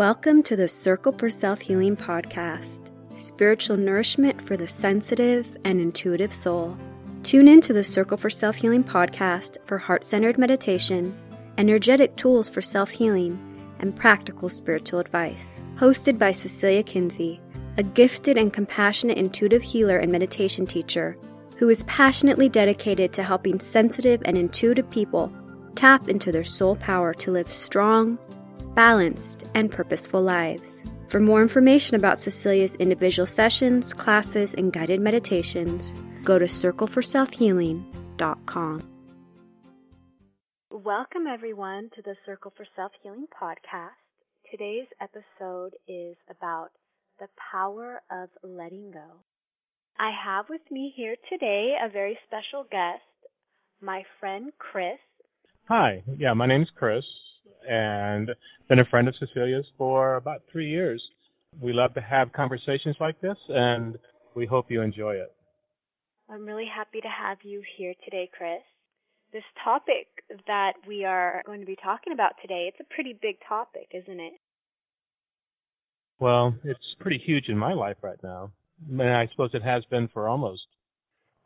Welcome to the Circle for Self Healing podcast, spiritual nourishment for the sensitive and intuitive soul. Tune in to the Circle for Self Healing podcast for heart centered meditation, energetic tools for self healing, and practical spiritual advice. Hosted by Cecilia Kinsey, a gifted and compassionate intuitive healer and meditation teacher who is passionately dedicated to helping sensitive and intuitive people tap into their soul power to live strong, balanced, and purposeful lives. For more information about Cecilia's individual sessions, classes, and guided meditations, go to circleforselfhealing.com. Welcome, everyone, to the Circle for Self Healing podcast. Today's episode is about the power of letting go. I have with me here today a very special guest, my friend Chris. Hi, yeah, my name's Chris and been a friend of Cecilia's for about three years. We love to have conversations like this, and we hope you enjoy it. I'm really happy to have you here today, Chris. This topic that we are going to be talking about today, it's a pretty big topic, isn't it? Well, it's pretty huge in my life right now. And I suppose it has been for almost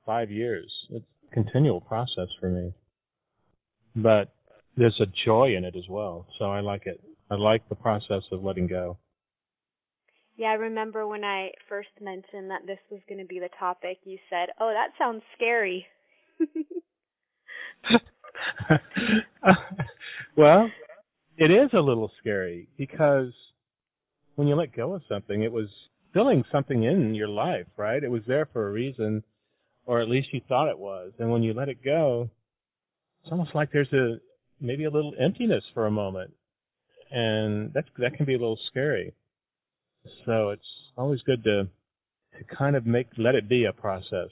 five years. It's a continual process for me. But there's a joy in it as well. So I like it. I like the process of letting go. Yeah, I remember when I first mentioned that this was going to be the topic, you said, "Oh, that sounds scary." well, it is a little scary because when you let go of something, it was filling something in your life, right? It was there for a reason, or at least you thought it was. And when you let it go, it's almost like there's a maybe a little emptiness for a moment, and that that can be a little scary. So it's always good to to kind of make let it be a process,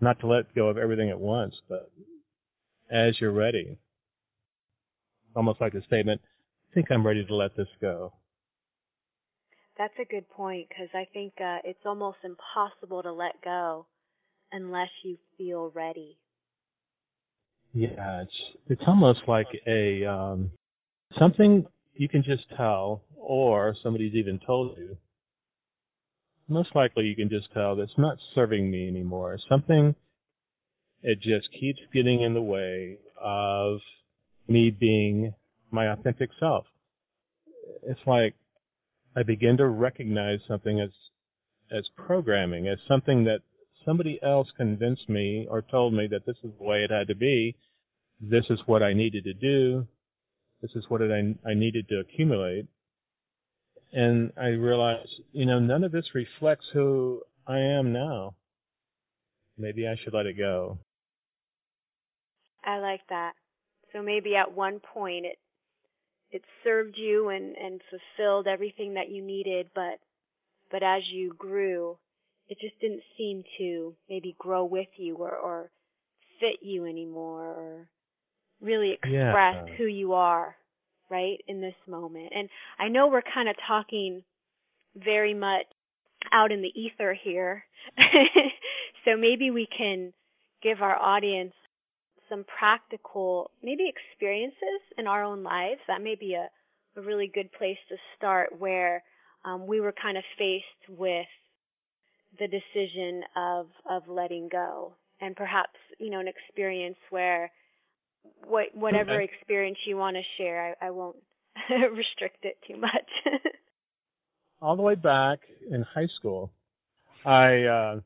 not to let go of everything at once, but as you're ready. Almost like a statement, I think I'm ready to let this go. That's a good point because I think uh, it's almost impossible to let go unless you feel ready. Yeah, it's it's almost like a um, something you can just tell, or somebody's even told you. Most likely, you can just tell that's not serving me anymore. Something it just keeps getting in the way of me being my authentic self. It's like I begin to recognize something as as programming, as something that somebody else convinced me or told me that this is the way it had to be. This is what I needed to do. This is what I, I needed to accumulate. And I realized, you know, none of this reflects who I am now. Maybe I should let it go. I like that. So maybe at one point it it served you and and fulfilled everything that you needed, but but as you grew, it just didn't seem to maybe grow with you or, or fit you anymore or really express yeah. who you are, right, in this moment. And I know we're kind of talking very much out in the ether here. so maybe we can give our audience some practical, maybe experiences in our own lives. That may be a, a really good place to start where um, we were kind of faced with the decision of of letting go and perhaps you know an experience where what whatever okay. experience you want to share I, I won't restrict it too much all the way back in high school i uh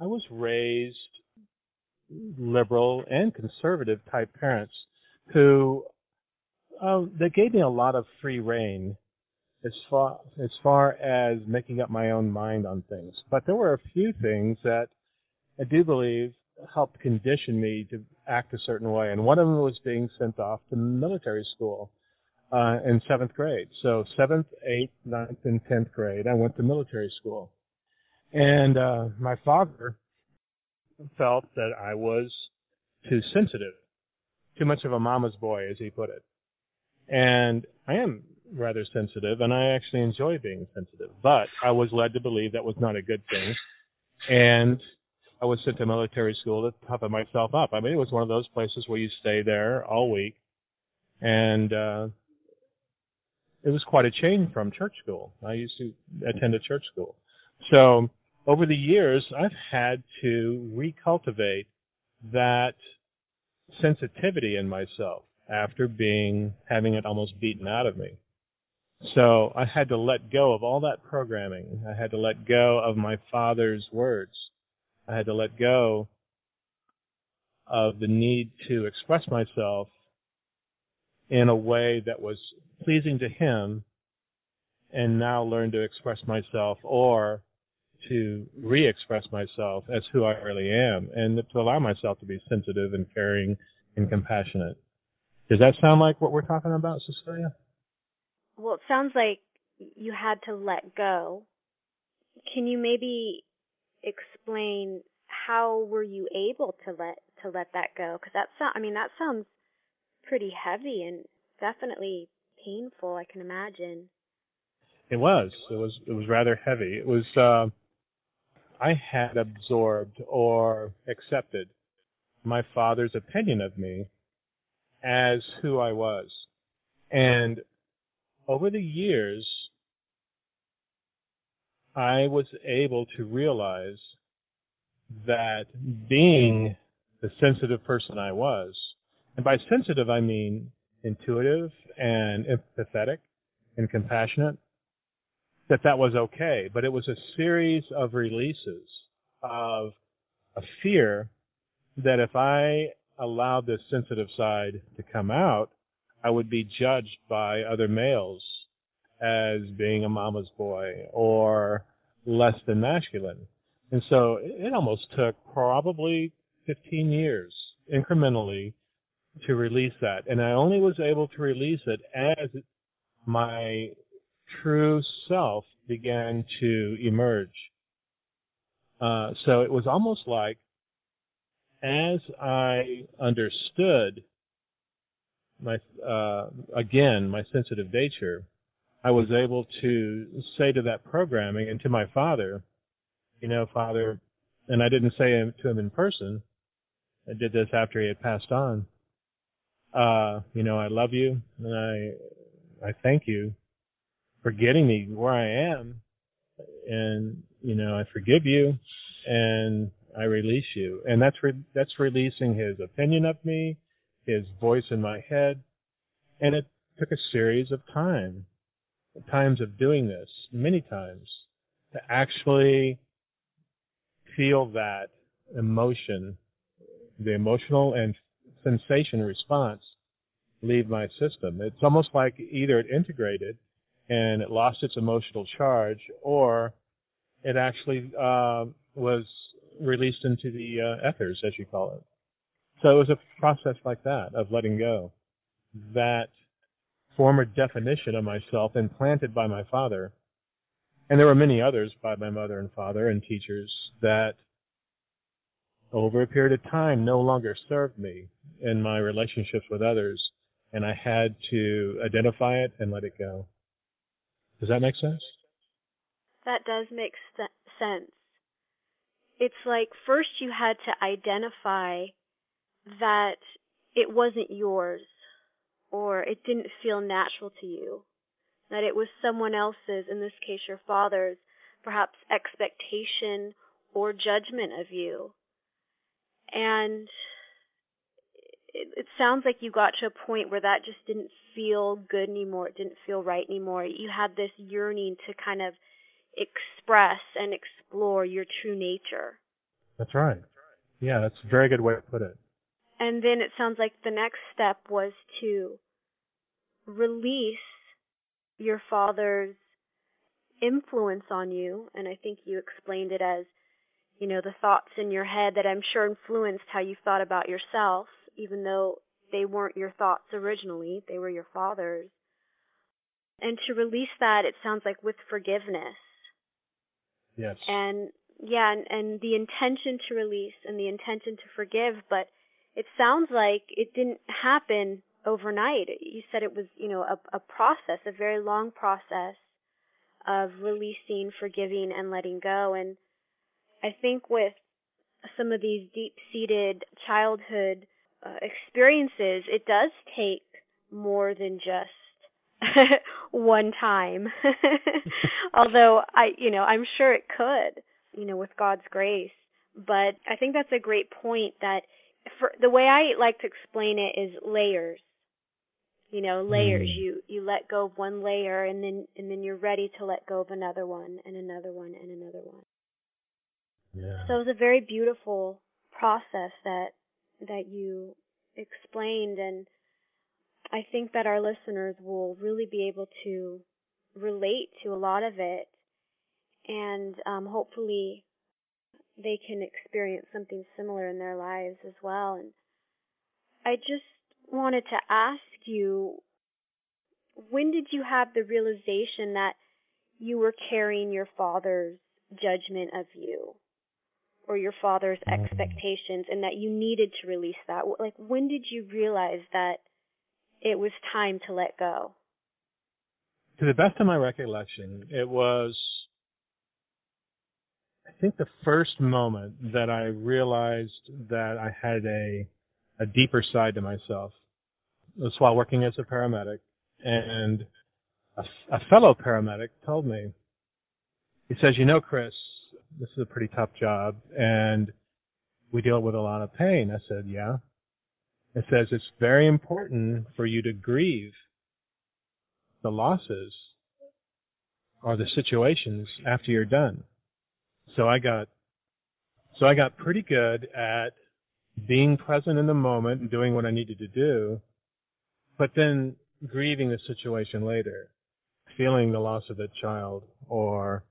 i was raised liberal and conservative type parents who uh, they gave me a lot of free rein as far as far as making up my own mind on things. But there were a few things that I do believe helped condition me to act a certain way, and one of them was being sent off to military school uh, in seventh grade. So seventh, eighth, ninth, and tenth grade, I went to military school, and uh, my father felt that I was too sensitive, too much of a mama's boy, as he put it. And I am rather sensitive, and I actually enjoy being sensitive. But I was led to believe that was not a good thing, and I was sent to military school to toughen myself up. I mean, it was one of those places where you stay there all week, and uh, it was quite a change from church school. I used to attend a church school. So over the years, I've had to recultivate that sensitivity in myself after being having it almost beaten out of me. So I had to let go of all that programming. I had to let go of my father's words. I had to let go of the need to express myself in a way that was pleasing to him and now learn to express myself or to re-express myself as who I really am and to allow myself to be sensitive and caring and compassionate. Does that sound like what we're talking about, Cecilia? Well, it sounds like you had to let go. Can you maybe explain how were you able to let to let that go? Because that sound, I mean, that sounds pretty heavy and definitely painful. I can imagine. It was. It was. It was rather heavy. It was. Uh, I had absorbed or accepted my father's opinion of me as who I was, and over the years, I was able to realize that being the sensitive person I was, and by sensitive I mean intuitive and empathetic and compassionate, that that was okay. But it was a series of releases of a fear that if I allowed this sensitive side to come out, I would be judged by other males as being a mama's boy or less than masculine. And so it almost took probably 15 years incrementally to release that. And I only was able to release it as my true self began to emerge. Uh, so it was almost like as I understood my uh, again my sensitive nature, I was able to say to that programming and to my father, you know, Father, and I didn't say it to him in person. I did this after he had passed on. Uh, you know, I love you and I I thank you for getting me where I am, and you know, I forgive you and I release you, and that's re- that's releasing his opinion of me his voice in my head. And it took a series of time, times of doing this, many times, to actually feel that emotion, the emotional and sensation response leave my system. It's almost like either it integrated and it lost its emotional charge or it actually uh, was released into the uh, ethers, as you call it. So it was a process like that of letting go. That former definition of myself implanted by my father, and there were many others by my mother and father and teachers that over a period of time no longer served me in my relationships with others, and I had to identify it and let it go. Does that make sense? That does make sense. It's like first you had to identify that it wasn't yours or it didn't feel natural to you, that it was someone else's, in this case your father's, perhaps expectation or judgment of you. And it, it sounds like you got to a point where that just didn't feel good anymore. It didn't feel right anymore. You had this yearning to kind of express and explore your true nature. That's right. Yeah, that's a very good way to put it. And then it sounds like the next step was to release your father's influence on you. And I think you explained it as, you know, the thoughts in your head that I'm sure influenced how you thought about yourself, even though they weren't your thoughts originally, they were your father's. And to release that, it sounds like with forgiveness. Yes. And yeah, and, and the intention to release and the intention to forgive, but it sounds like it didn't happen overnight. You said it was, you know, a, a process, a very long process of releasing, forgiving, and letting go. And I think with some of these deep-seated childhood uh, experiences, it does take more than just one time. Although I, you know, I'm sure it could, you know, with God's grace. But I think that's a great point that for the way I like to explain it is layers. You know, layers. Mm. You you let go of one layer and then and then you're ready to let go of another one and another one and another one. Yeah. So it was a very beautiful process that that you explained and I think that our listeners will really be able to relate to a lot of it and um, hopefully they can experience something similar in their lives as well. And I just wanted to ask you when did you have the realization that you were carrying your father's judgment of you or your father's Mm. expectations and that you needed to release that? Like, when did you realize that it was time to let go? To the best of my recollection, it was, I think, the first moment that I realized that I had a a deeper side to myself. Was while working as a paramedic, and a, a fellow paramedic told me, he says, "You know, Chris, this is a pretty tough job, and we deal with a lot of pain." I said, "Yeah." It says it's very important for you to grieve the losses or the situations after you're done. So I got so I got pretty good at being present in the moment and doing what I needed to do, but then grieving the situation later, feeling the loss of a child or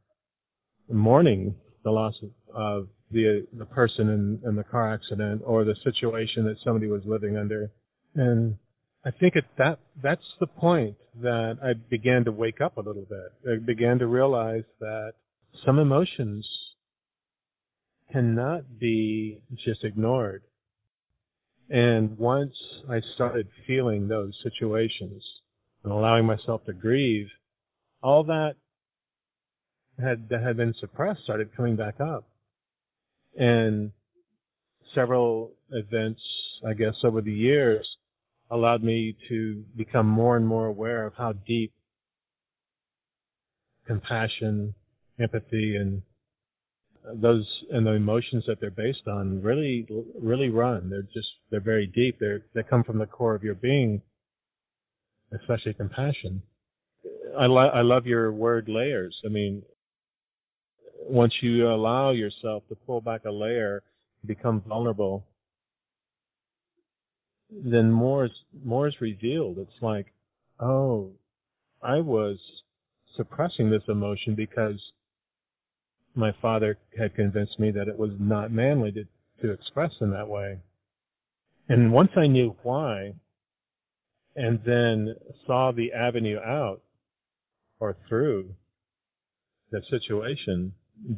mourning the loss of, of the the person in, in the car accident or the situation that somebody was living under. And I think at that that's the point that I began to wake up a little bit. I began to realize that some emotions cannot be just ignored. And once I started feeling those situations and allowing myself to grieve, all that had that had been suppressed started coming back up. And several events, I guess, over the years allowed me to become more and more aware of how deep compassion, empathy, and those and the emotions that they're based on really really run. They're just they're very deep. They're they come from the core of your being, especially compassion. I lo- I love your word layers. I mean, once you allow yourself to pull back a layer, become vulnerable, then more is more is revealed. It's like, oh, I was suppressing this emotion because my father had convinced me that it was not manly to, to express in that way. And once I knew why, and then saw the avenue out or through the situation,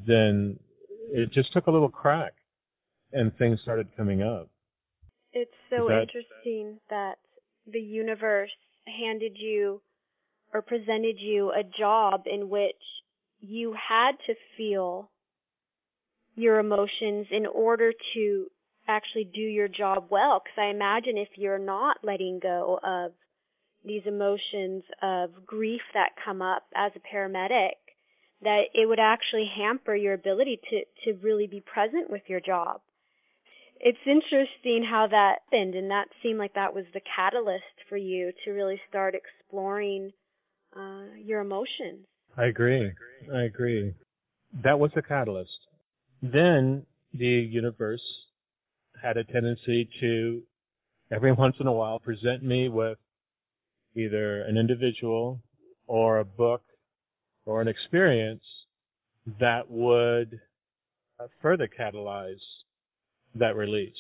then it just took a little crack and things started coming up. It's so That- interesting that the universe handed you or presented you a job in which you had to feel your emotions in order to actually do your job well. Because I imagine if you're not letting go of these emotions of grief that come up as a paramedic, that it would actually hamper your ability to, to really be present with your job. It's interesting how that happened, and that seemed like that was the catalyst for you to really start exploring uh, your emotions. I agree. I agree. That was the catalyst. Then the universe had a tendency to every once in a while present me with either an individual or a book or an experience that would uh, further catalyze that release.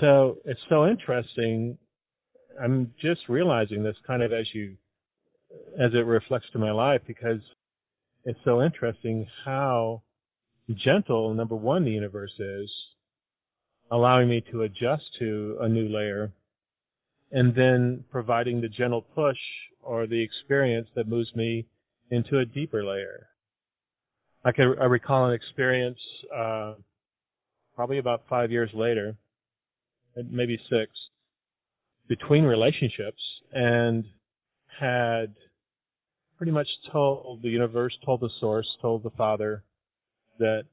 So it's so interesting. I'm just realizing this kind of as you as it reflects to my life because it's so interesting how gentle number one the universe is allowing me to adjust to a new layer and then providing the gentle push or the experience that moves me into a deeper layer. I, I recall an experience uh, probably about five years later maybe six between relationships and had pretty much told the universe, told the source, told the Father that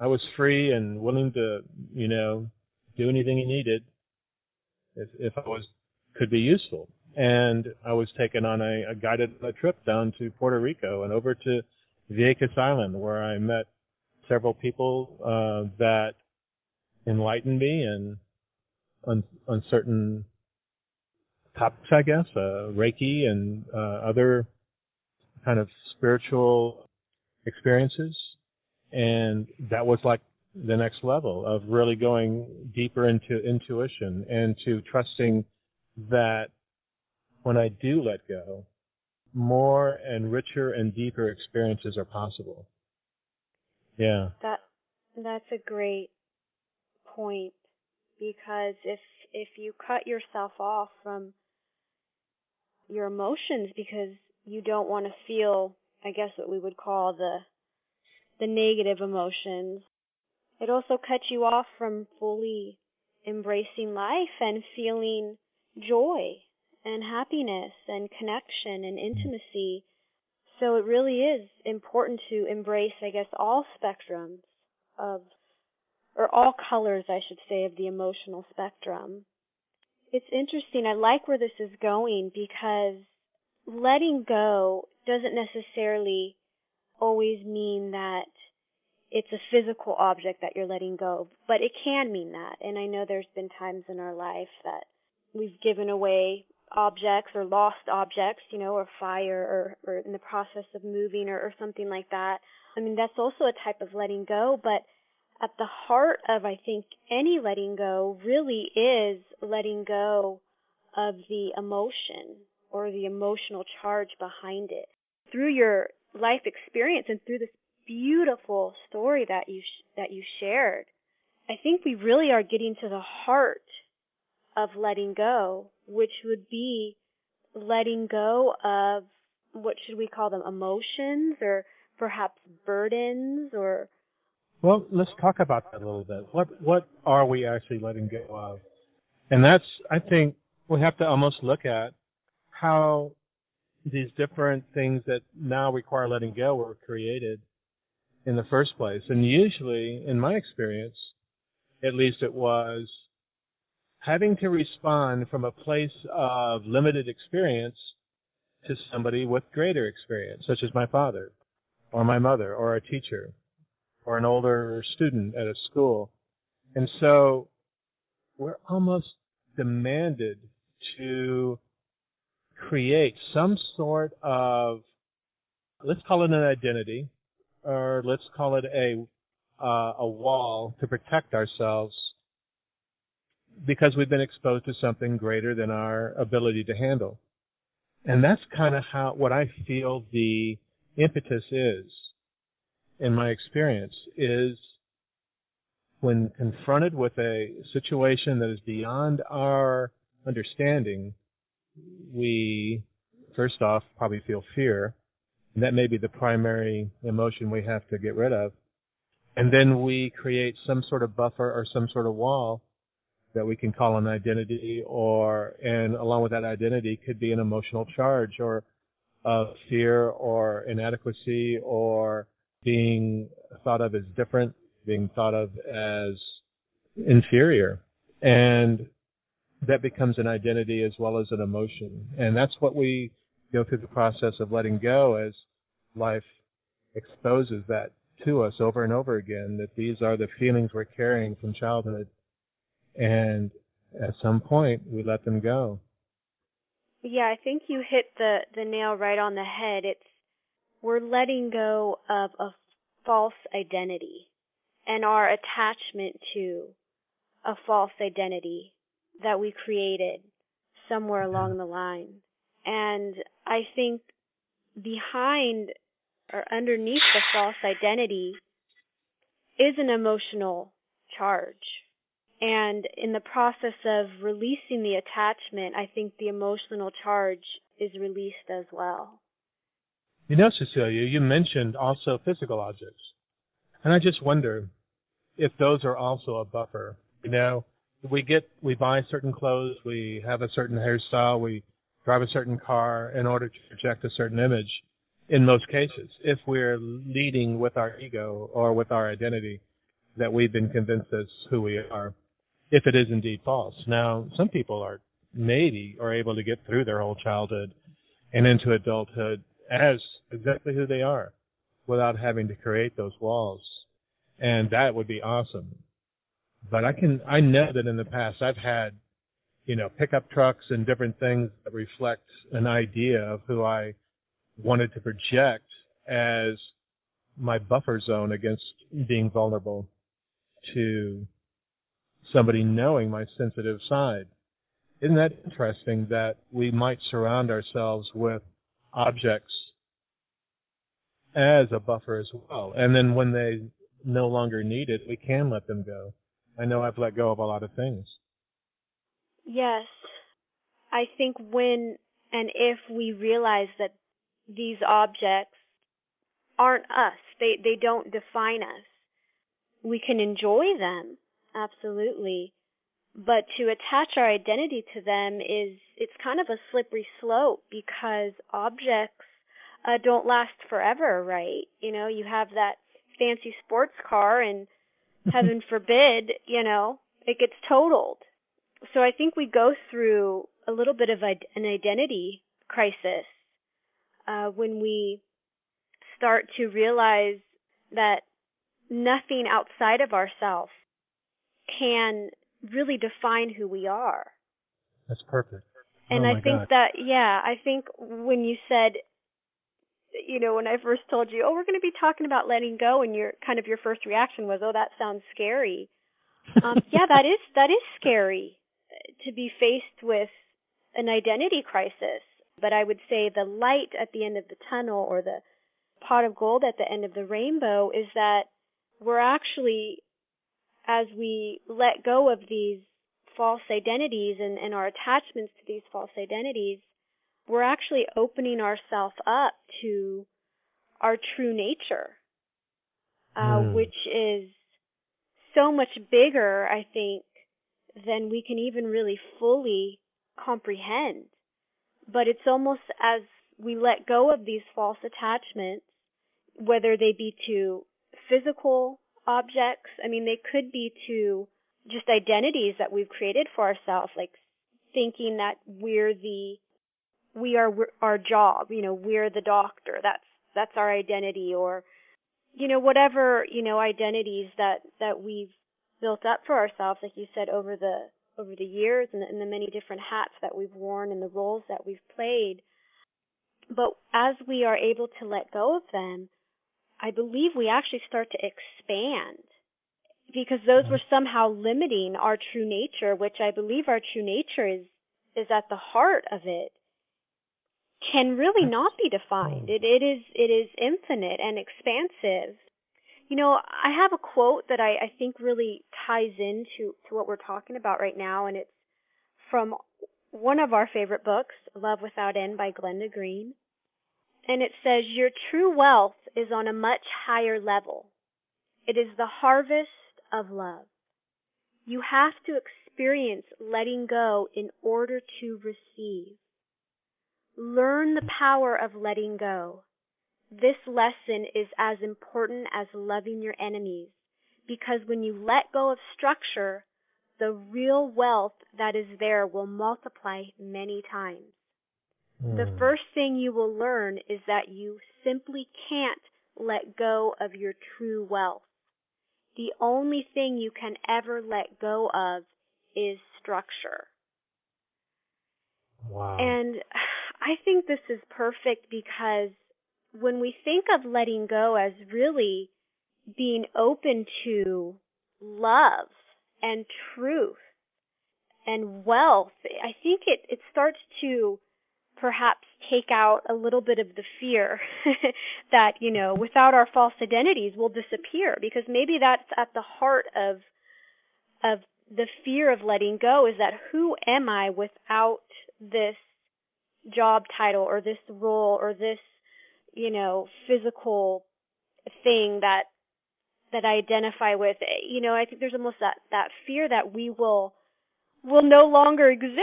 I was free and willing to, you know, do anything he needed if if I was could be useful. And I was taken on a, a guided a trip down to Puerto Rico and over to Vieques Island where I met several people uh, that enlightened me and on on certain topics, I guess, uh, Reiki and uh, other kind of spiritual experiences, and that was like the next level of really going deeper into intuition and to trusting that when I do let go, more and richer and deeper experiences are possible. Yeah. That that's a great point because if if you cut yourself off from your emotions because you don't want to feel I guess what we would call the the negative emotions it also cuts you off from fully embracing life and feeling joy and happiness and connection and intimacy so it really is important to embrace I guess all spectrums of or all colors, I should say, of the emotional spectrum. It's interesting. I like where this is going because letting go doesn't necessarily always mean that it's a physical object that you're letting go, but it can mean that. And I know there's been times in our life that we've given away objects or lost objects, you know, or fire or, or in the process of moving or, or something like that. I mean, that's also a type of letting go, but at the heart of, I think, any letting go really is letting go of the emotion or the emotional charge behind it. Through your life experience and through this beautiful story that you sh- that you shared, I think we really are getting to the heart of letting go, which would be letting go of what should we call them emotions or perhaps burdens or well, let's talk about that a little bit. What what are we actually letting go of? And that's I think we have to almost look at how these different things that now require letting go were created in the first place. And usually, in my experience, at least it was having to respond from a place of limited experience to somebody with greater experience, such as my father or my mother or a teacher or an older student at a school. And so we're almost demanded to create some sort of, let's call it an identity, or let's call it a, uh, a wall to protect ourselves because we've been exposed to something greater than our ability to handle. And that's kind of how, what I feel the impetus is in my experience, is when confronted with a situation that is beyond our understanding, we first off probably feel fear. And that may be the primary emotion we have to get rid of. And then we create some sort of buffer or some sort of wall that we can call an identity or, and along with that identity could be an emotional charge or of fear or inadequacy or being thought of as different, being thought of as inferior. And that becomes an identity as well as an emotion. And that's what we go through the process of letting go as life exposes that to us over and over again, that these are the feelings we're carrying from childhood. And at some point we let them go. Yeah, I think you hit the, the nail right on the head. It's we're letting go of a false identity and our attachment to a false identity that we created somewhere along the line. And I think behind or underneath the false identity is an emotional charge. And in the process of releasing the attachment, I think the emotional charge is released as well. You know, Cecilia, you mentioned also physical objects. And I just wonder if those are also a buffer. You know, we get, we buy certain clothes, we have a certain hairstyle, we drive a certain car in order to project a certain image in most cases, if we're leading with our ego or with our identity that we've been convinced as who we are, if it is indeed false. Now, some people are maybe are able to get through their whole childhood and into adulthood as exactly who they are without having to create those walls. And that would be awesome. But I can, I know that in the past I've had, you know, pickup trucks and different things that reflect an idea of who I wanted to project as my buffer zone against being vulnerable to somebody knowing my sensitive side. Isn't that interesting that we might surround ourselves with objects as a buffer as well? And then when they no longer need it, we can let them go. I know I've let go of a lot of things. Yes. I think when and if we realize that these objects aren't us. They they don't define us. We can enjoy them, absolutely. But to attach our identity to them is it's kind of a slippery slope because objects uh, don't last forever, right? You know, you have that fancy sports car and heaven forbid, you know, it gets totaled. So I think we go through a little bit of an identity crisis uh, when we start to realize that nothing outside of ourselves can really define who we are. That's perfect. And oh I think God. that, yeah, I think when you said, you know, when I first told you, oh, we're going to be talking about letting go, and your kind of your first reaction was, oh, that sounds scary. Um, yeah, that is that is scary to be faced with an identity crisis. But I would say the light at the end of the tunnel or the pot of gold at the end of the rainbow is that we're actually, as we let go of these false identities and, and our attachments to these false identities, we're actually opening ourselves up to our true nature, uh, mm. which is so much bigger, I think, than we can even really fully comprehend. But it's almost as we let go of these false attachments, whether they be to physical objects, I mean, they could be to just identities that we've created for ourselves, like thinking that we're the, we are our job, you know, we're the doctor, that's, that's our identity, or, you know, whatever, you know, identities that, that we've built up for ourselves, like you said, over the over the years and the, and the many different hats that we've worn and the roles that we've played. But as we are able to let go of them, I believe we actually start to expand because those were somehow limiting our true nature, which I believe our true nature is is at the heart of it can really not be defined. It it is it is infinite and expansive you know, I have a quote that I, I think really ties into to what we're talking about right now, and it's from one of our favorite books, Love Without End by Glenda Green. And it says, Your true wealth is on a much higher level. It is the harvest of love. You have to experience letting go in order to receive. Learn the power of letting go this lesson is as important as loving your enemies because when you let go of structure, the real wealth that is there will multiply many times. Mm. The hmm. first thing you will learn is that you simply can't let go of your true wealth. The only thing you can ever let go of is structure. Wow. And I think this is perfect because when we think of letting go as really being open to love and truth and wealth, I think it, it starts to perhaps take out a little bit of the fear that, you know, without our false identities will disappear because maybe that's at the heart of of the fear of letting go is that who am I without this job title or this role or this you know, physical thing that that I identify with. You know, I think there's almost that that fear that we will will no longer exist.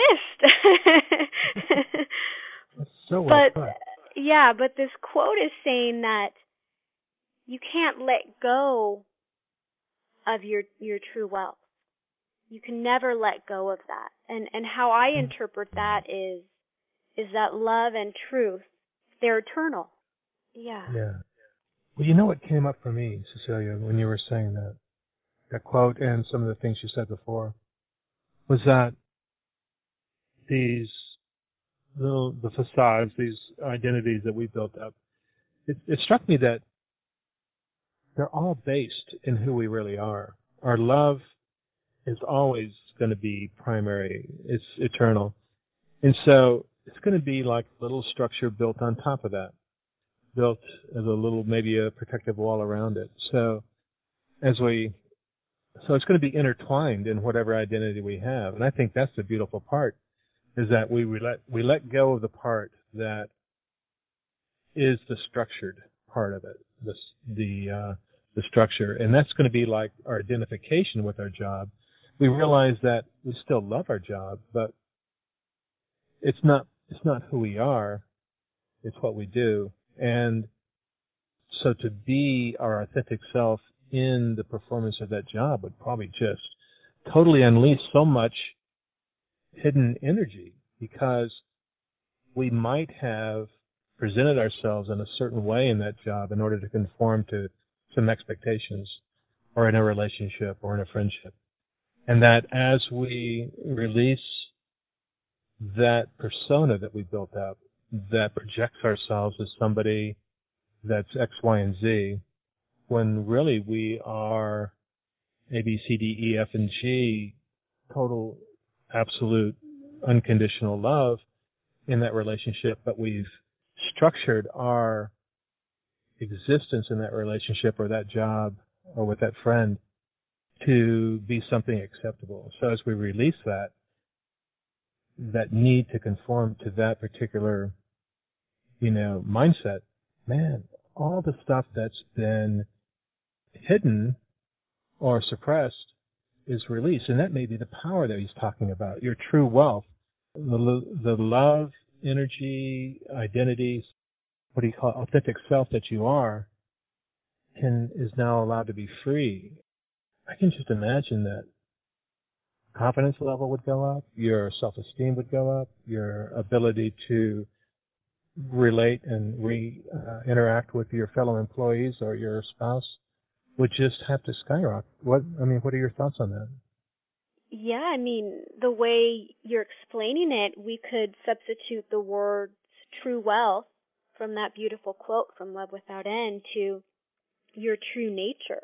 So well but put. yeah, but this quote is saying that you can't let go of your your true wealth. You can never let go of that. And and how I Hmm. interpret that is is that love and truth they're eternal. Yeah. Yeah. Well, you know what came up for me, Cecilia, when you were saying that, that quote and some of the things you said before, was that these little, the facades, these identities that we built up, it, it struck me that they're all based in who we really are. Our love is always going to be primary. It's eternal. And so it's going to be like a little structure built on top of that built as a little maybe a protective wall around it. So as we so it's going to be intertwined in whatever identity we have. And I think that's the beautiful part is that we, let we let go of the part that is the structured part of it, the the uh, the structure, and that's going to be like our identification with our job. We realize that we still love our job, but it's not it's not who we are. It's what we do, and so to be our authentic self in the performance of that job would probably just totally unleash so much hidden energy because we might have presented ourselves in a certain way in that job in order to conform to some expectations or in a relationship or in a friendship. And that as we release that persona that we built up that projects ourselves as somebody that's X, Y, and Z, when really we are A, B, C, D, E, F, and G, total, absolute, unconditional love in that relationship, but we've structured our existence in that relationship or that job or with that friend to be something acceptable. So as we release that, that need to conform to that particular, you know, mindset, man, all the stuff that's been hidden or suppressed is released. And that may be the power that he's talking about, your true wealth, the, the love, energy, identity, what do you call it, authentic self that you are, can is now allowed to be free. I can just imagine that confidence level would go up, your self-esteem would go up, your ability to relate and re uh, interact with your fellow employees or your spouse would just have to skyrocket. What I mean, what are your thoughts on that? Yeah, I mean, the way you're explaining it, we could substitute the words true wealth from that beautiful quote from Love Without End to your true nature.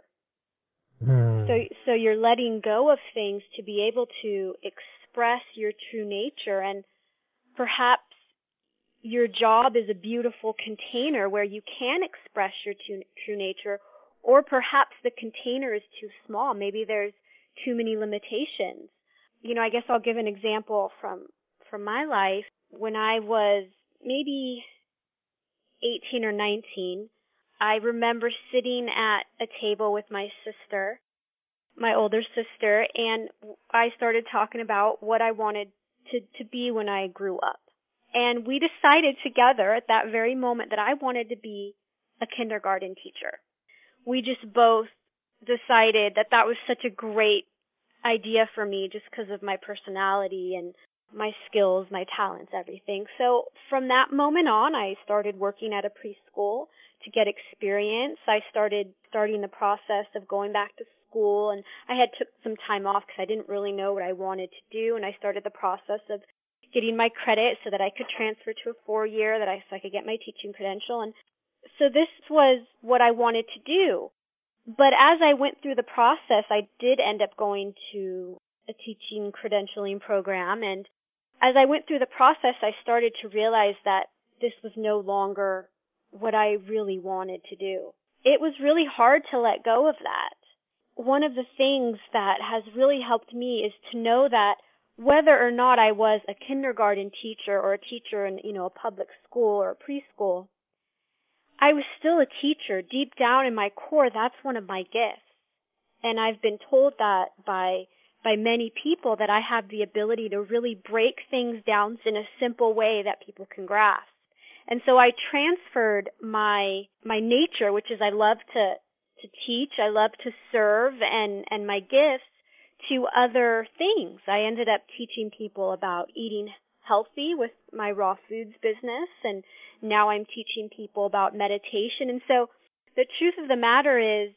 Hmm. So so you're letting go of things to be able to express your true nature and perhaps your job is a beautiful container where you can express your true, true nature or perhaps the container is too small. Maybe there's too many limitations. You know, I guess I'll give an example from from my life when I was maybe 18 or 19. I remember sitting at a table with my sister, my older sister, and I started talking about what I wanted to to be when I grew up. And we decided together at that very moment that I wanted to be a kindergarten teacher. We just both decided that that was such a great idea for me just because of my personality and my skills, my talents, everything. So from that moment on, I started working at a preschool to get experience. I started starting the process of going back to school and I had took some time off because I didn't really know what I wanted to do and I started the process of getting my credit so that I could transfer to a four year that I so I could get my teaching credential and so this was what I wanted to do. But as I went through the process, I did end up going to a teaching credentialing program and as I went through the process, I started to realize that this was no longer what I really wanted to do. It was really hard to let go of that. One of the things that has really helped me is to know that whether or not I was a kindergarten teacher or a teacher in, you know, a public school or a preschool, I was still a teacher. Deep down in my core, that's one of my gifts. And I've been told that by by many people that I have the ability to really break things down in a simple way that people can grasp. And so I transferred my my nature, which is I love to to teach, I love to serve and and my gifts to other things. I ended up teaching people about eating healthy with my raw foods business and now I'm teaching people about meditation. And so the truth of the matter is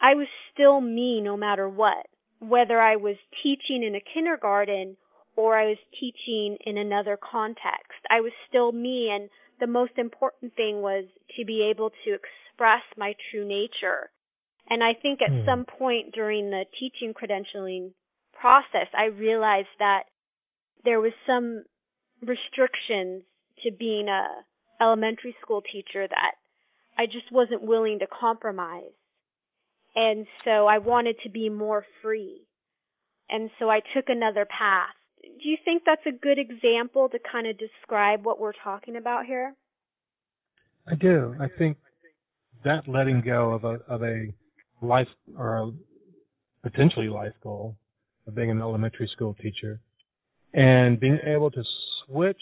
I was still me no matter what, whether I was teaching in a kindergarten or I was teaching in another context. I was still me and the most important thing was to be able to express my true nature. And I think at mm. some point during the teaching credentialing process, I realized that there was some restrictions to being a elementary school teacher that I just wasn't willing to compromise. And so I wanted to be more free. And so I took another path. Do you think that's a good example to kind of describe what we're talking about here? I do. I think that letting go of a of a life or a potentially life goal of being an elementary school teacher and being able to switch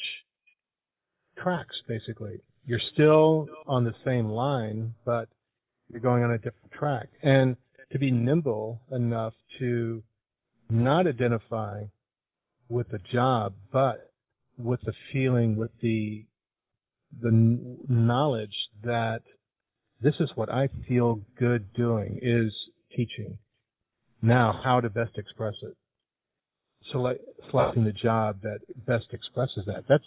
tracks basically. You're still on the same line, but you're going on a different track. And to be nimble enough to not identify with the job, but with the feeling, with the the knowledge that this is what I feel good doing is teaching. Now, how to best express it. Select, selecting the job that best expresses that. That's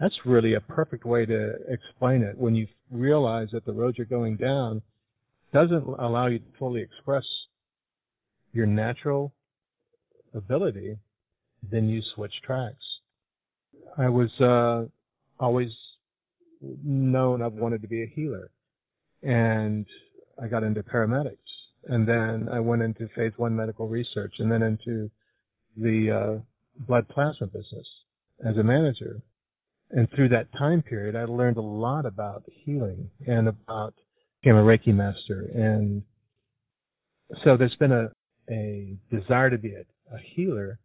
that's really a perfect way to explain it. When you realize that the road you're going down doesn't allow you to fully express your natural ability, then you switch tracks. I was uh, always known I've wanted to be a healer, and I got into paramedics, and then I went into phase one medical research, and then into the uh, blood plasma business as a manager and through that time period, I learned a lot about healing and about became a Reiki master. And so there's been a, a desire to be a, a healer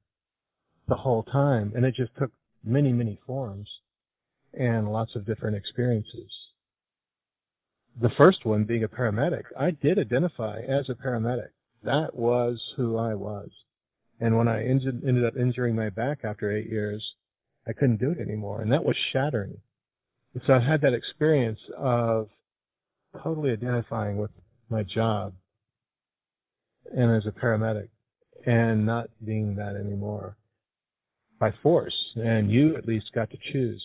the whole time. And it just took many, many forms and lots of different experiences. The first one being a paramedic, I did identify as a paramedic. That was who I was. And when I injured, ended up injuring my back after eight years, I couldn't do it anymore. And that was shattering. And so I had that experience of totally identifying with my job and as a paramedic and not being that anymore by force. And you at least got to choose.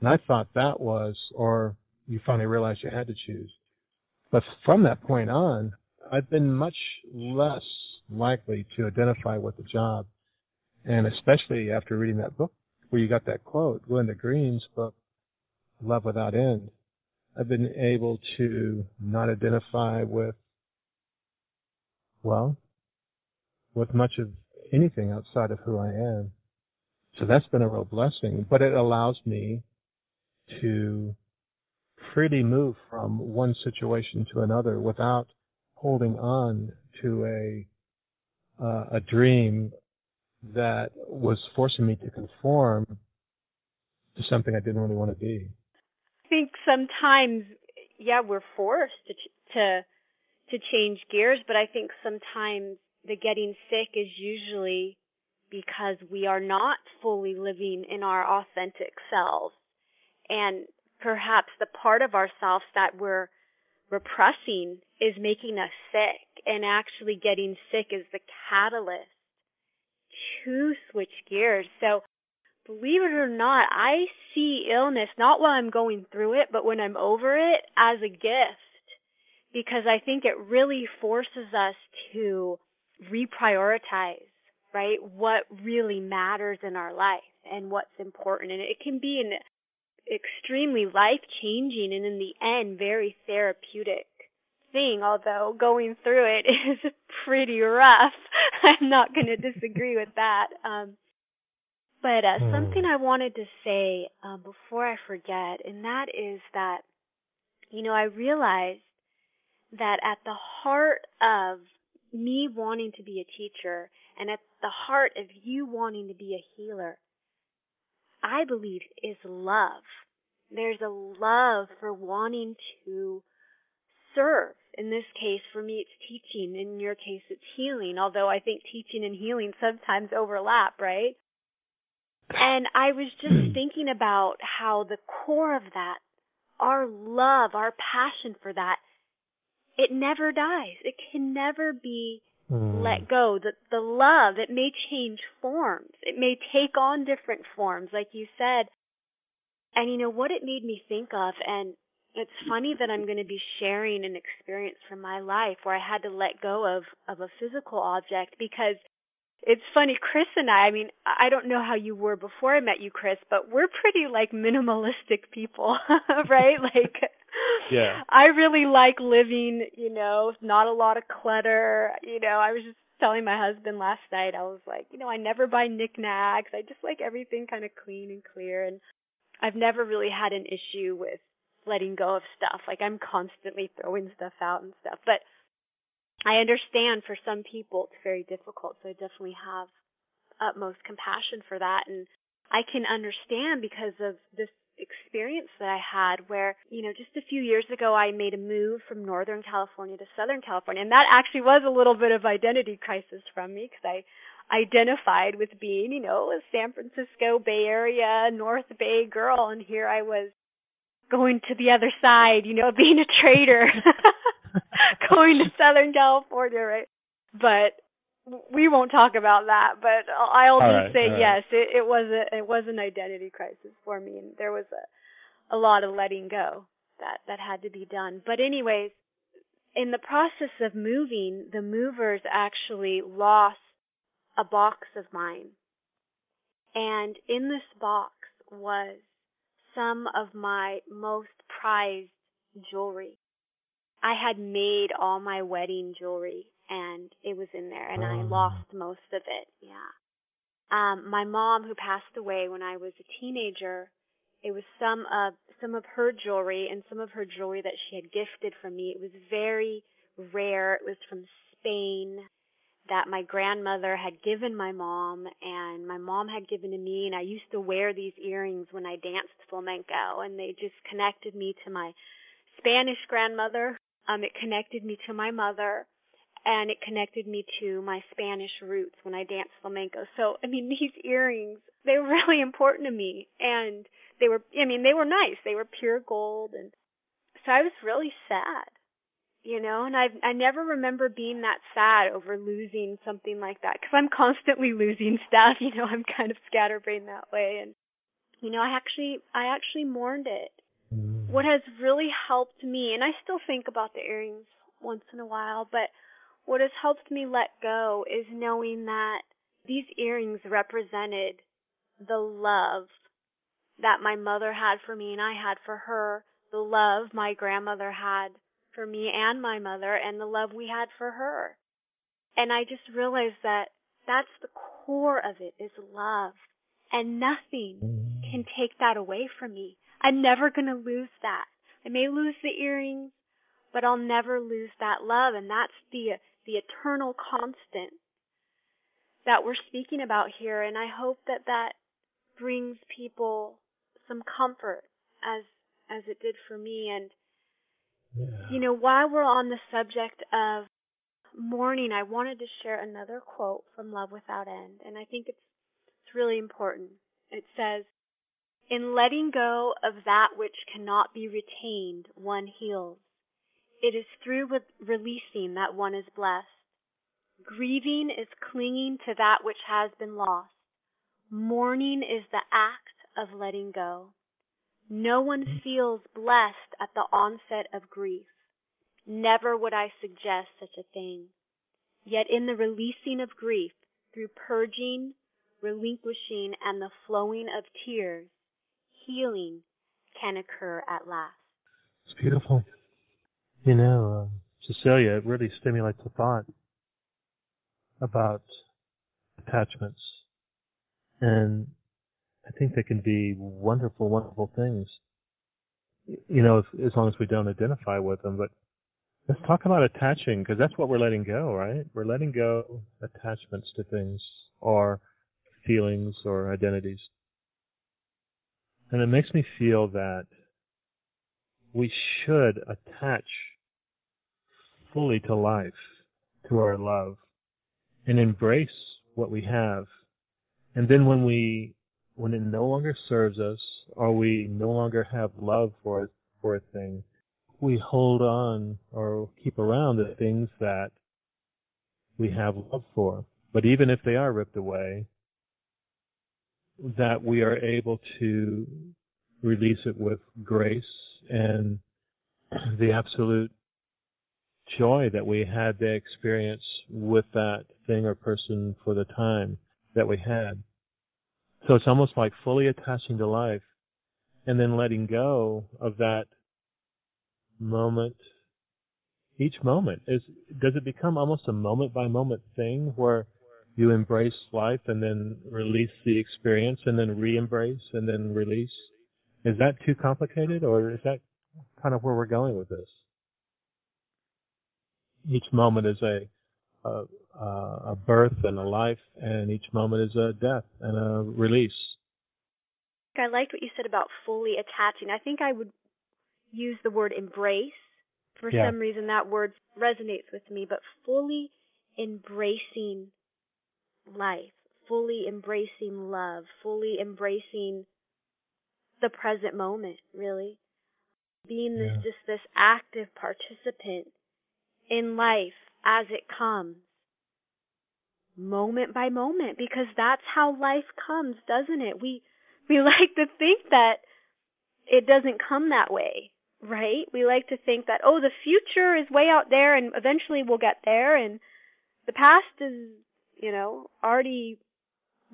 And I thought that was, or you finally realized you had to choose. But from that point on, I've been much less likely to identify with the job. And especially after reading that book where you got that quote, Glenda Green's book, Love Without End, I've been able to not identify with, well, with much of anything outside of who I am. So that's been a real blessing, but it allows me to freely move from one situation to another without holding on to a uh, a dream that was forcing me to conform to something I didn't really want to be. I think sometimes, yeah, we're forced to to to change gears, but I think sometimes the getting sick is usually because we are not fully living in our authentic selves, and perhaps the part of ourselves that we're repressing is making us sick, and actually getting sick is the catalyst to switch gears. So believe it or not, I see illness not while I'm going through it, but when I'm over it as a gift. Because I think it really forces us to reprioritize, right? What really matters in our life and what's important. And it can be an extremely life changing and in the end very therapeutic thing, although going through it is pretty rough. I'm not going to disagree with that. Um, but uh, hmm. something I wanted to say uh, before I forget, and that is that, you know, I realized that at the heart of me wanting to be a teacher and at the heart of you wanting to be a healer, I believe is love. There's a love for wanting to serve. In this case, for me, it's teaching. In your case, it's healing. Although I think teaching and healing sometimes overlap, right? And I was just thinking about how the core of that, our love, our passion for that, it never dies. It can never be Mm. let go. The the love, it may change forms. It may take on different forms, like you said. And you know what it made me think of, and it's funny that I'm going to be sharing an experience from my life where I had to let go of of a physical object because it's funny, Chris and I, I mean, I don't know how you were before I met you, Chris, but we're pretty like minimalistic people, right? Like Yeah. I really like living, you know, not a lot of clutter. You know, I was just telling my husband last night, I was like, you know, I never buy knickknacks. I just like everything kind of clean and clear and I've never really had an issue with letting go of stuff. Like I'm constantly throwing stuff out and stuff. But I understand for some people it's very difficult, so I definitely have utmost compassion for that and I can understand because of this experience that I had where, you know, just a few years ago I made a move from Northern California to Southern California and that actually was a little bit of identity crisis from me because I identified with being, you know, a San Francisco Bay Area, North Bay girl and here I was going to the other side, you know, being a trader. going to Southern California, right? But we won't talk about that, but I'll just right, say right. yes, it, it was a it was an identity crisis for me, and there was a a lot of letting go that that had to be done. But anyways, in the process of moving, the movers actually lost a box of mine, and in this box was some of my most prized jewelry. I had made all my wedding jewelry and it was in there and I Oh. lost most of it. Yeah. Um my mom who passed away when I was a teenager, it was some of some of her jewelry and some of her jewelry that she had gifted from me. It was very rare. It was from Spain that my grandmother had given my mom and my mom had given to me and I used to wear these earrings when I danced flamenco and they just connected me to my Spanish grandmother. Um it connected me to my mother and it connected me to my Spanish roots when I danced flamenco. So, I mean, these earrings, they were really important to me and they were I mean, they were nice. They were pure gold and so I was really sad you know and i i never remember being that sad over losing something like that because i'm constantly losing stuff you know i'm kind of scatterbrained that way and you know i actually i actually mourned it Mm. what has really helped me and i still think about the earrings once in a while but what has helped me let go is knowing that these earrings represented the love that my mother had for me and I had for her, the love my grandmother had for me and my mother, and the love we had for her. And I just realized that that's the core of it is love. And nothing can take that away from me. I'm never going to lose that. I may lose the earrings, but I'll never lose that love. And that's the, the eternal constant that we're speaking about here. And I hope that that brings people some comfort as, as it did for me. And, Yeah. you know, while we're on the subject of mourning, I wanted to share another quote from Love Without End. And I think it's, it's really important. It says, in letting go of that which cannot be retained, one heals. It is through releasing that one is blessed. Grieving is clinging to that which has been lost. Mourning is the act of letting go. No one feels blessed at the onset of grief. Never would I suggest such a thing. Yet in the releasing of grief, through purging, relinquishing, and the flowing of tears, healing can occur at last. It's beautiful. You know, um, Cecilia, it really stimulates the thought about attachments. And I think they can be wonderful, wonderful things. You know, if, as long as we don't identify with them. But let's talk about attaching, because that's what we're letting go, right? We're letting go attachments to things or feelings or identities. And it makes me feel that we should attach fully to life, to our love, and embrace what we have. And then when we, when it no longer serves us, or we no longer have love for for a thing, we hold on or keep around the things that we have love for. But even if they are ripped away, that we are able to release it with grace and the absolute joy that we had the experience with that thing or person for the time that we had. So it's almost like fully attaching to life and then letting go of that moment. Each moment is, does it become almost a moment by moment thing where you embrace life and then release the experience and then re-embrace and then release? Is that too complicated or is that kind of where we're going with this? Each moment is a, a, a birth and a life and each moment is a death and a release. I liked what you said about fully attaching. I think I would use the word embrace. For Yeah. some reason, that word resonates with me, but fully embracing life, fully embracing love, fully embracing the present moment, really. Being this, just this active participant in life as it comes. Moment by moment, because that's how life comes, doesn't it? We, we like to think that it doesn't come that way, right? We like to think that, oh, the future is way out there and eventually we'll get there and the past is, you know, already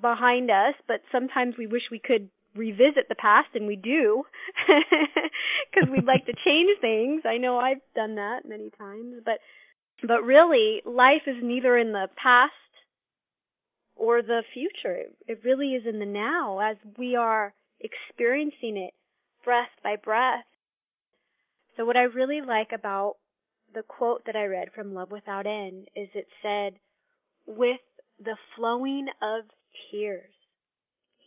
behind us, but sometimes we wish we could revisit the past and we do because we'd like to change things. I know I've done that many times, but but really life is neither in the past or the future. It, it really is in the now as we are experiencing it breath by breath. So what I really like about the quote that I read from Love Without End is it said, with the flowing of tears,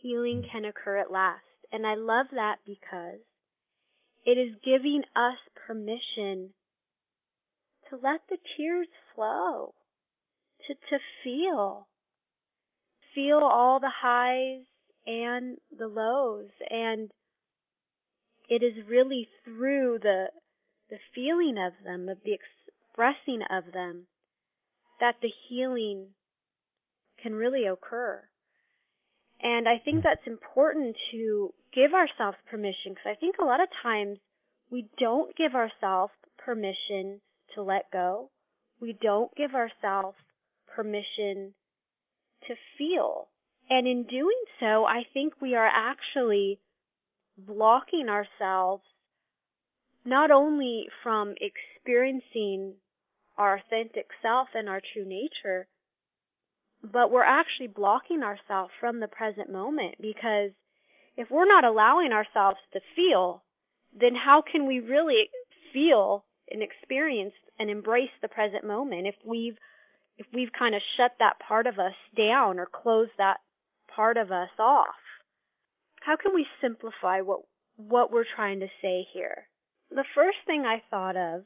healing can occur at last. And I love that because it is giving us permission to let the tears flow, to, to feel, feel all the highs and the lows. And it is really through the, the feeling of them, of the expressing of them, that the healing can really occur. And I think hmm. that's important to give ourselves permission because I think a lot of times we don't give ourselves permission to let go. We don't give ourselves permission to feel. And in doing so, I think we are actually blocking ourselves not only from experiencing our authentic self and our true nature, but we're actually blocking ourselves from the present moment because if we're not allowing ourselves to feel, then how can we really feel and experience and embrace the present moment if we've if we've kind of shut that part of us down or closed that part of us off? How can we simplify what what we're trying to say here? The first thing I thought of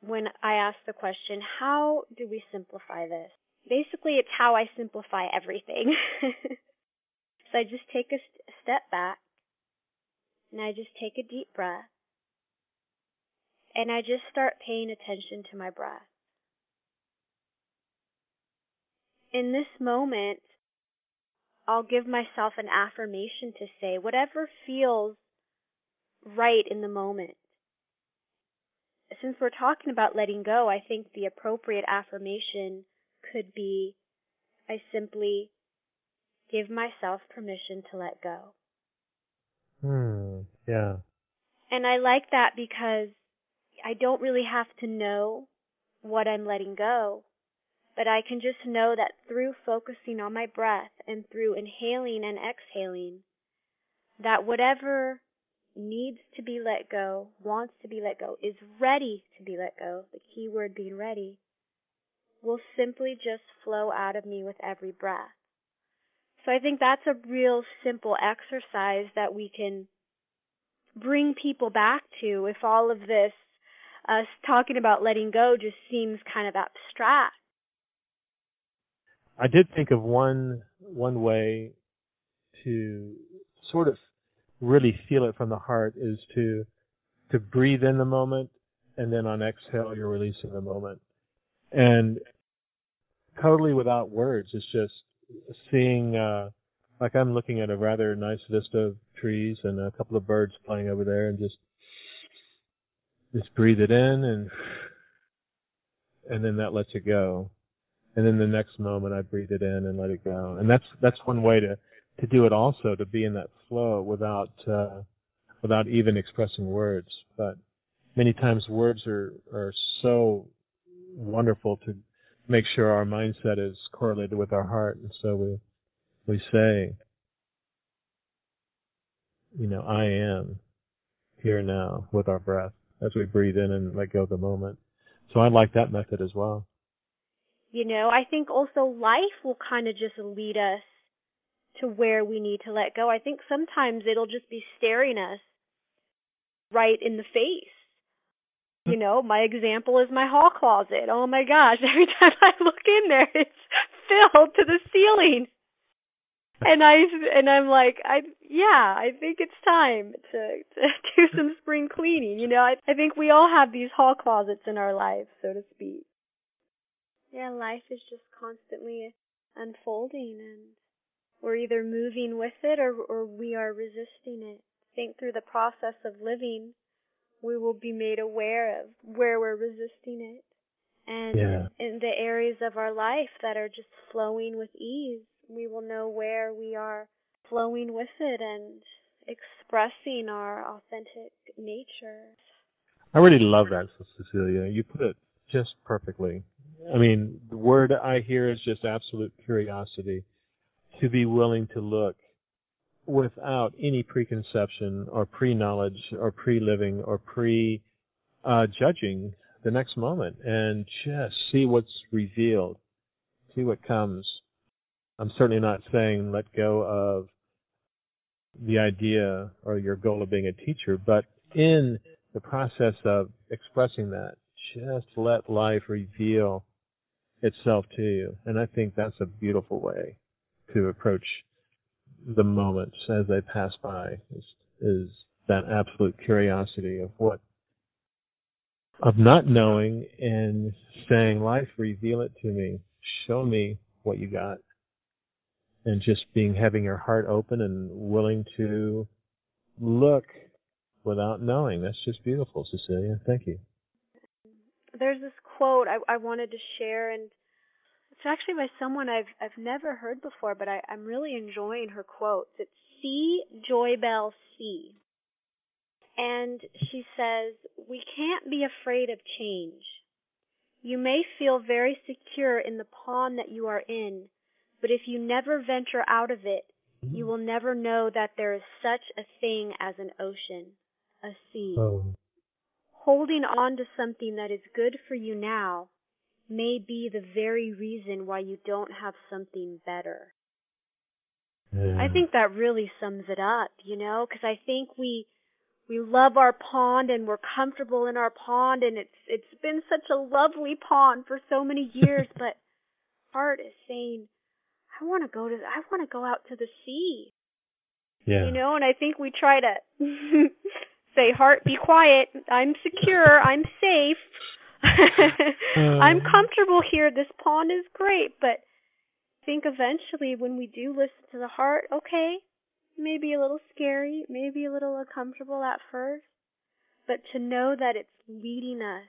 when I asked the question, how do we simplify this? Basically, it's how I simplify everything. so I just take a st- step back and I just take a deep breath and I just start paying attention to my breath. In this moment, I'll give myself an affirmation to say whatever feels right in the moment. Since we're talking about letting go, I think the appropriate affirmation could be I simply give myself permission to let go. Hmm. Yeah. And I like that because I don't really have to know what I'm letting go, but I can just know that through focusing on my breath and through inhaling and exhaling, that whatever needs to be let go, wants to be let go, is ready to be let go, the key word being ready, will simply just flow out of me with every breath. So I think that's a real simple exercise that we can bring people back to if all of this us talking about letting go just seems kind of abstract? I did think of one one way to sort of really feel it from the heart is to to breathe in the moment and then on exhale you're releasing the moment. And totally without words, it's just seeing uh like I'm looking at a rather nice vista of trees and a couple of birds playing over there and just just breathe it in and and then that lets it go. And then the next moment I breathe it in and let it go. And that's that's one way to to do it also to be in that flow without uh without even expressing words. But many times words are are so wonderful to make sure our mindset is correlated with our heart and so we we say you know, I am here now with our breath as we breathe in and let go of the moment. So I like that method as well. You know, I think also life will kind of just lead us to where we need to let go. I think sometimes it'll just be staring us right in the face. You mm-hmm. know, my example is my hall closet. Oh my gosh, every time I look in there, it's filled to the ceiling and I and I'm like, I yeah, I think it's time to to do some spring cleaning. You know, I I think we all have these hall closets in our lives, so to speak. Yeah, life is just constantly unfolding, and we're either moving with it or or we are resisting it. I think through the process of living, we will be made aware of where we're resisting it, and yeah. in the areas of our life that are just flowing with ease we will know where we are flowing with it and expressing our authentic nature. I really love that, Cecilia. You put it just perfectly. I mean, the word I hear is just absolute curiosity. To be willing to look without any preconception or pre-knowledge or pre-living or pre-judging the next moment and just see what's revealed, see what comes. I'm certainly not saying let go of the idea or your goal of being a teacher, but in the process of expressing that, just let life reveal itself to you. And I think that's a beautiful way to approach the moments as they pass by is, is that absolute curiosity of what of not knowing and saying life reveal it to me show me what you got and just being having your heart open and willing to look without knowing. That's just beautiful, Cecilia. Thank you. There's this quote I, I wanted to share, and it's actually by someone I've I've never heard before, but I, I'm really enjoying her quotes. It's C. Joybell C. And she says, We can't be afraid of change. You may feel very secure in the pond that you are in, but if you never venture out of it, you will never know that there is such a thing as an ocean, a sea. Oh. Holding on to something that is good for you now may be the very reason why you don't have something better. Yeah. I think that really sums it up, you know, because I think we we love our pond and we're comfortable in our pond and it's it's been such a lovely pond for so many years, but heart is saying I want to go to, I want to go out to the sea. Yeah. You know, and I think we try to say, heart, be quiet. I'm secure. I'm safe. I'm uh. comfortable here. This pond is great. But I think eventually when we do listen to the heart, okay, maybe a little scary, maybe a little uncomfortable at first, but to know that it's leading us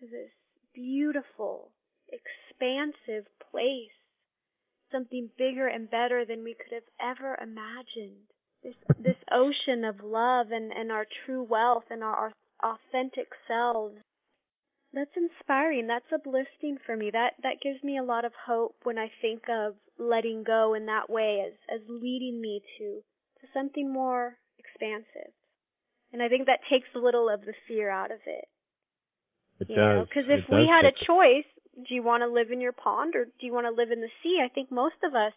to this beautiful, expansive place something bigger and better than we could have ever imagined. This this ocean of love and, and our true wealth and our, our authentic selves. That's inspiring. That's uplifting for me. That that gives me a lot of hope when I think of letting go in that way as as leading me to to something more expansive. And I think that takes a little of the fear out of it. It you does. Because if we had a choice, do you want to live in your pond or do you want to live in the sea? I think most of us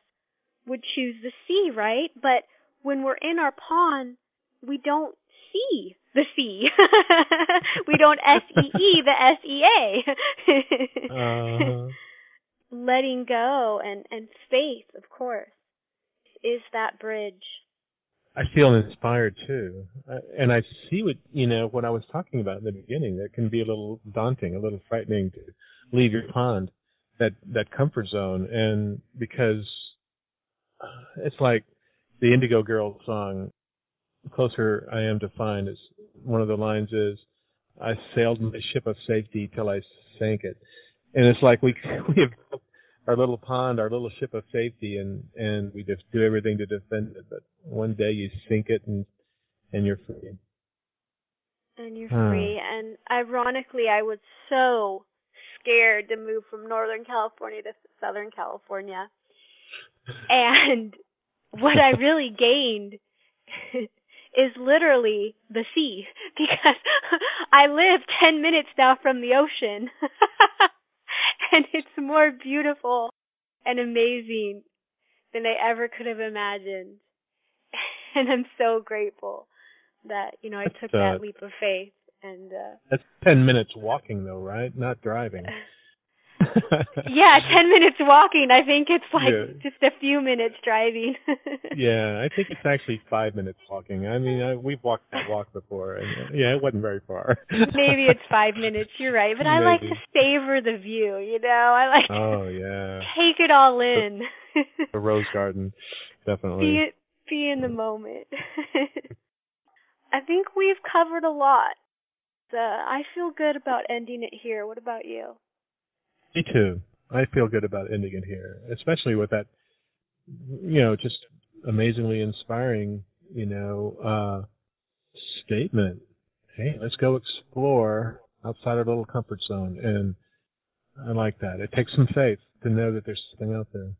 would choose the sea, right? But when we're in our pond, we don't see the sea. we don't S E E the S E A. uh, Letting go and and faith, of course, is that bridge. I feel inspired too, and I see what you know what I was talking about in the beginning. That can be a little daunting, a little frightening to leave your pond, that that comfort zone, and because uh, it's like the Indigo Girls song, "Closer I Am to Fine." Is one of the lines is, "I sailed my ship of safety till I sank it," and it's like we we have our little pond, our little ship of safety, and and we just do everything to defend it. But one day you sink it, and and you're free. And you're Hmm. free. And ironically, I was so scared to move from Northern California to Southern California. And what I really gained is literally the sea because I live 10 minutes now from the ocean. and it's more beautiful and amazing than I ever could have imagined. And I'm so grateful that, you know, I took Uh, that leap of faith and uh That's ten minutes walking though, right? Not driving. yeah, 10 minutes walking. I think it's like Yeah. just a few minutes driving. yeah, I think it's actually five minutes walking. I mean, I, we've walked that walk before, and uh, yeah, it wasn't very far. Maybe it's 5 minutes. You're right, but I like to Maybe. savor the view, you know. I like oh yeah, take it all in. the rose garden, definitely. be it, be in the moment. I think we've covered a lot. Uh, I feel good about ending it here. What about you? Me too. I feel good about ending it here, especially with that, you know, just amazingly inspiring, you know, uh, statement. Hey, let's go explore outside our little comfort zone. And I like that. It takes some faith to know that there's something out there.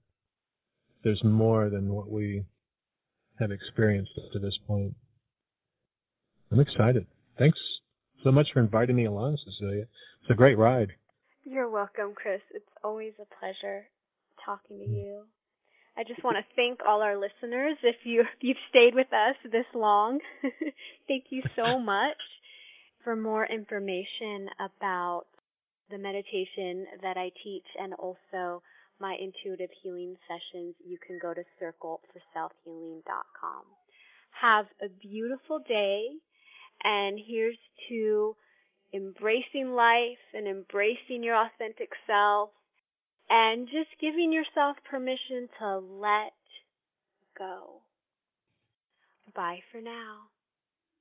There's more than what we have experienced to this point. I'm excited. Thanks so much for inviting me along, Cecilia. It's a great ride. You're welcome, Chris. It's always a pleasure talking to you. I just want to thank all our listeners if you if you've stayed with us this long. thank you so much. For more information about the meditation that I teach and also my intuitive healing sessions, you can go to circleforselfhealing.com. Have a beautiful day and here's to embracing life and embracing your authentic self and just giving yourself permission to let go. Bye for now.